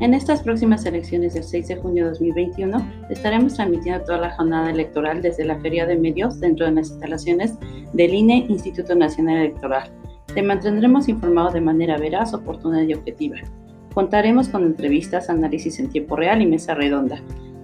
En estas próximas elecciones del 6 de junio de 2021 estaremos transmitiendo toda la jornada electoral desde la Feria de Medios dentro de las instalaciones del INE Instituto Nacional Electoral. Te mantendremos informado de manera veraz, oportuna y objetiva. Contaremos con entrevistas, análisis en tiempo real y mesa redonda.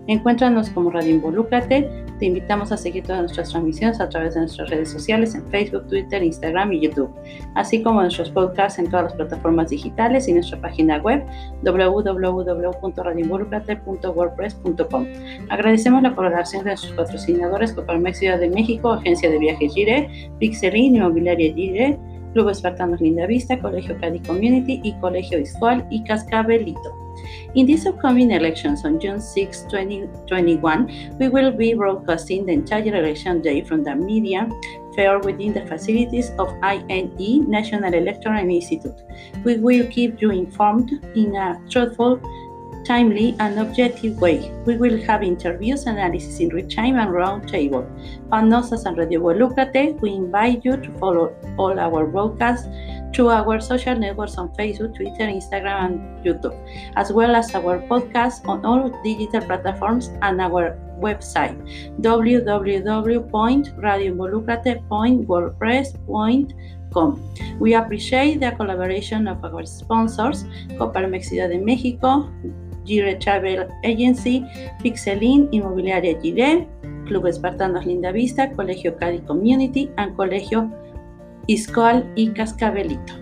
Encuéntranos como Radio Involúcrate. Te invitamos a seguir todas nuestras transmisiones a través de nuestras redes sociales en Facebook, Twitter, Instagram y YouTube, así como nuestros podcasts en todas las plataformas digitales y nuestra página web www.radioinvolucrate.wordpress.com. Agradecemos la colaboración de nuestros patrocinadores Coparmex Ciudad de México, Agencia de Viajes Gire, Pixelin, Inmobiliaria Gire, Club Espartanos Linda Vista, Colegio Cadi Community y Colegio Visual y Cascabelito. In these upcoming elections on June 6, 2021, we will be broadcasting the entire election day from the media fair within the facilities of INE National Electoral Institute. We will keep you informed in a truthful timely and objective way. We will have interviews, analysis in real time, and roundtable. Panosas and Radio Volucrate, we invite you to follow all our broadcasts through our social networks on Facebook, Twitter, Instagram, and YouTube, as well as our podcast on all digital platforms and our website www.radioinvolucrate.wordpress.com. We appreciate the collaboration of our sponsors, Coparmex Ciudad de México, Gire Travel Agency, Pixelin, Inmobiliaria Gire, Club Espartanos Linda Vista, Colegio Cadi Community, and Colegio Iscoal y Cascabelito.